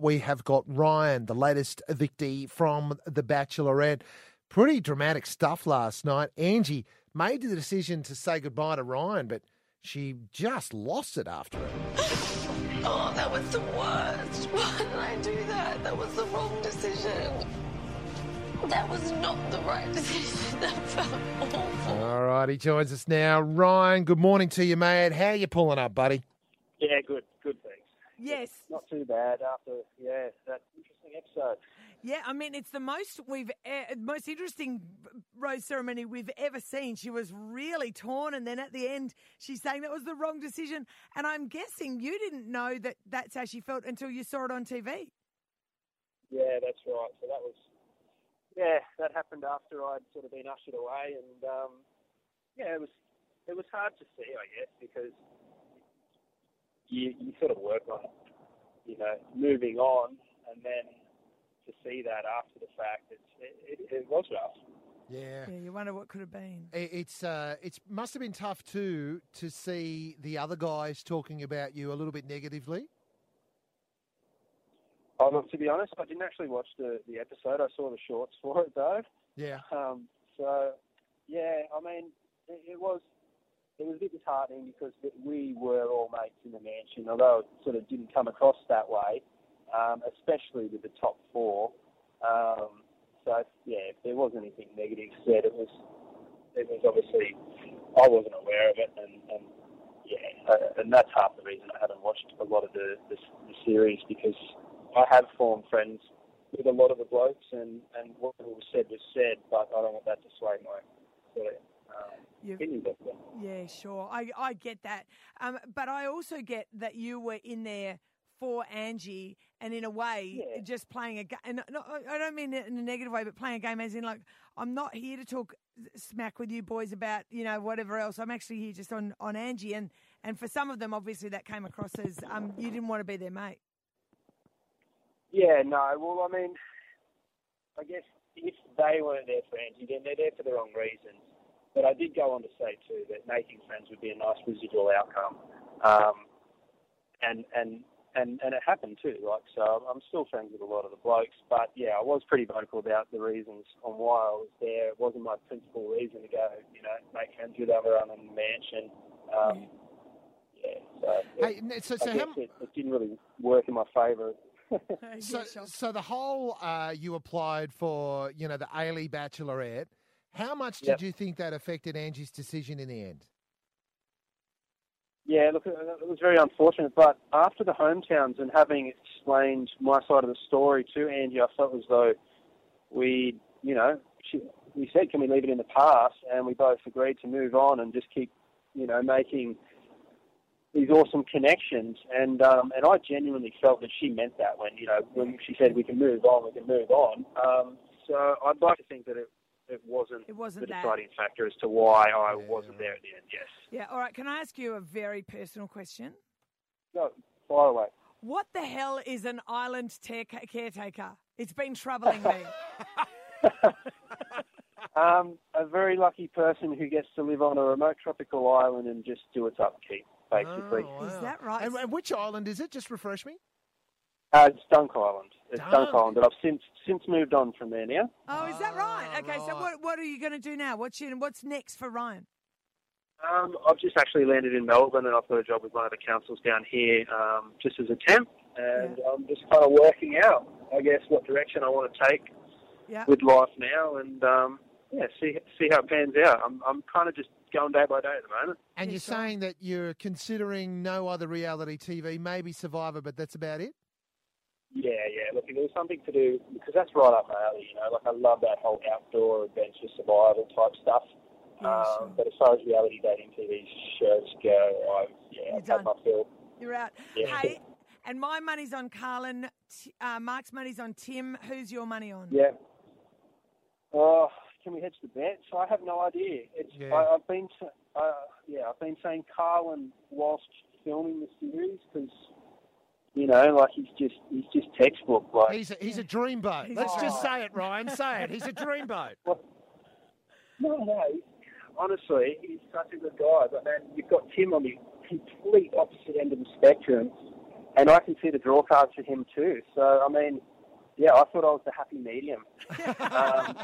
we have got Ryan, the latest evictee from The Bachelorette. Pretty dramatic stuff last night. Angie made the decision to say goodbye to Ryan, but she just lost it after it. Oh, that was the worst. Why did I do that? That was the wrong decision. That was not the right decision. That felt awful. All right, he joins us now. Ryan, good morning to you, mate. How you pulling up, buddy? Yeah, good, good, thanks. Yes. Not too bad after, yeah, that interesting episode. Yeah, I mean, it's the most we've, e- most interesting rose ceremony we've ever seen. She was really torn, and then at the end, she's saying that was the wrong decision. And I'm guessing you didn't know that that's how she felt until you saw it on TV. Yeah, that's right. So that was, yeah, that happened after I'd sort of been ushered away, and um, yeah, it was, it was hard to see, I guess, because you you sort of work on, you know, moving on, and then to see that after the fact, it's, it, it, it was rough. Yeah. Yeah, you wonder what could have been. I- It's uh, it's must have been tough too to see the other guys talking about you a little bit negatively. Oh, look, to be honest, I didn't actually watch the, the episode. I saw the shorts for it though. Yeah. Um, so, yeah, I mean, it, it was it was a bit disheartening because we were all mates in the mansion, although it sort of didn't come across that way, um, especially with the top four. Um, so, yeah, if there was anything negative said, it was it was obviously I wasn't aware of it, and, and yeah, uh, and that's half the reason I haven't watched a lot of the, the, the series because I have formed friends with a lot of the blokes, and and what was said was said, but I don't want that to sway my sort You- opinions of them. Yeah, sure. I, I get that. Um, but I also get that you were in there for Angie and in a way Yeah. just playing a game. And I don't mean it in a negative way, but playing a game as in like, I'm not here to talk smack with you boys about, you know, whatever else. I'm actually here just on, on Angie. And, and for some of them, obviously that came across as um, you didn't want to be their mate. Yeah, no. Well, I mean, I guess if they weren't there for Angie, then they're there for the wrong reasons. But I did go on to say too that making friends would be a nice residual outcome, um, and and and and it happened too. Like so, I'm still friends with a lot of the blokes. But yeah, I was pretty vocal about the reasons on why I was there. It wasn't my principal reason to go, you know, make friends with everyone in the mansion. Um, yeah, so it, Hey, so, so how, it, it didn't really work in my favour. So, so the whole uh, you applied for, you know, the Ali Bachelorette. How much did Yep. you think that affected Angie's decision in the end? Yeah, look, it it was very unfortunate, but after the hometowns and having explained my side of the story to Angie, I felt as though we, you know, she, we said, can we leave it in the past? And we both agreed to move on and just keep, you know, making these awesome connections. And um, and I genuinely felt that she meant that when, you know, when she said we can move on, we can move on. Um, so I'd like to think that it, it wasn't, It wasn't the that. deciding factor as to why I Yeah, wasn't there at the end. Yes. Yeah. All right. Can I ask you a very personal question? No, fire away. What the hell is an island te- caretaker? It's been troubling me. Um, a very lucky person who gets to live on a remote tropical island and just do its upkeep, basically. Oh, Is that right? And, and which island is it? Just refresh me. Uh, it's Dunk Island. It's Dunk. Dunk Island, but I've since since moved on from there now. Oh, is that right? Ah, Okay, so what what are you going to do now? What's your, what's next for Ryan? Um, I've just actually landed in Melbourne, and I've got a job with one of the councils down here, um, just as a temp, and I'm just kind of working out, I guess, what direction I want to take Yeah. with life now, and um, yeah, see see how it pans out. I'm I'm kind of just going day by day at the moment. And Yeah, you're sure. saying that you're considering no other reality TV, maybe Survivor, but that's about it? Yeah, yeah. Look, if there was something to do, because that's right up my alley, you know. Like, I love that whole outdoor adventure survival type stuff. Yeah, um. But as far as reality dating TV shows go, I've, yeah, You're I've had done. my fill. You're out. Yeah. Hey, and my money's on Carlin. Uh, Mark's money's on Tim. Who's your money on? Yeah. Oh, can we hedge the bets? I have no idea. It's Yeah. I, I've been uh, yeah I've been saying Carlin whilst filming the series because you know like he's just he's just textbook like He's a, he's a dreamboat. He's Let's a just say it, Ryan. Say it. He's a dreamboat. No, no. Honestly, he's such a good guy. But man, you've got Tim on the complete opposite end of the spectrum, and I can see the draw cards for him too. So I mean, yeah, I thought I was the happy medium. um,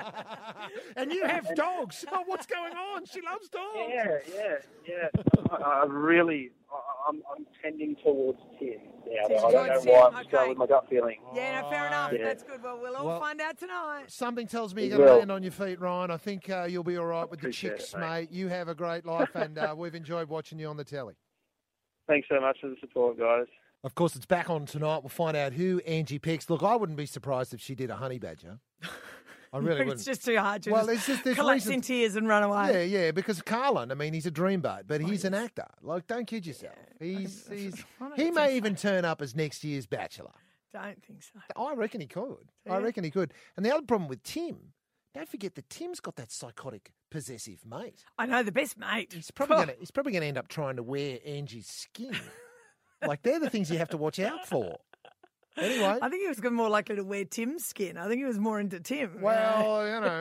and you have dogs. Oh, what's going on? She loves dogs. yeah, yeah, yeah. I, I really, I, I'm, I'm tending towards Tim now. Tending I don't know towards why. I'm just going with my gut feeling. Yeah, no, fair enough. Yeah. That's good. Well, we'll all Well- find out tonight. Something tells me you're going to land on your feet, Ryan. I think uh, you'll be all right with the Appreciate it, chicks, mate. mate. You have a great life, and uh, we've enjoyed watching you on the telly. Thanks so much for the support, guys. Of course, it's back on tonight. We'll find out who Angie picks. Look, I wouldn't be surprised if she did a honey badger. I really wouldn't. it's just too hard to Well, just it's just collapse in tears and run away. Yeah, yeah, because Carlin, I mean, he's a dreamboat, but he's an actor. Like, don't kid yourself. He's, he's he may even turn up as next year's Bachelor. Don't think so. I reckon he could. I reckon he could. And the other problem with Tim, don't forget that Tim's got that psychotic, possessive mate. I know the best mate. He's probably gonna he's probably gonna end up trying to wear Angie's skin. like they're the things you have to watch out for. Anyway, I think he was more likely to wear Tim's skin. I think he was more into Tim. well, you know.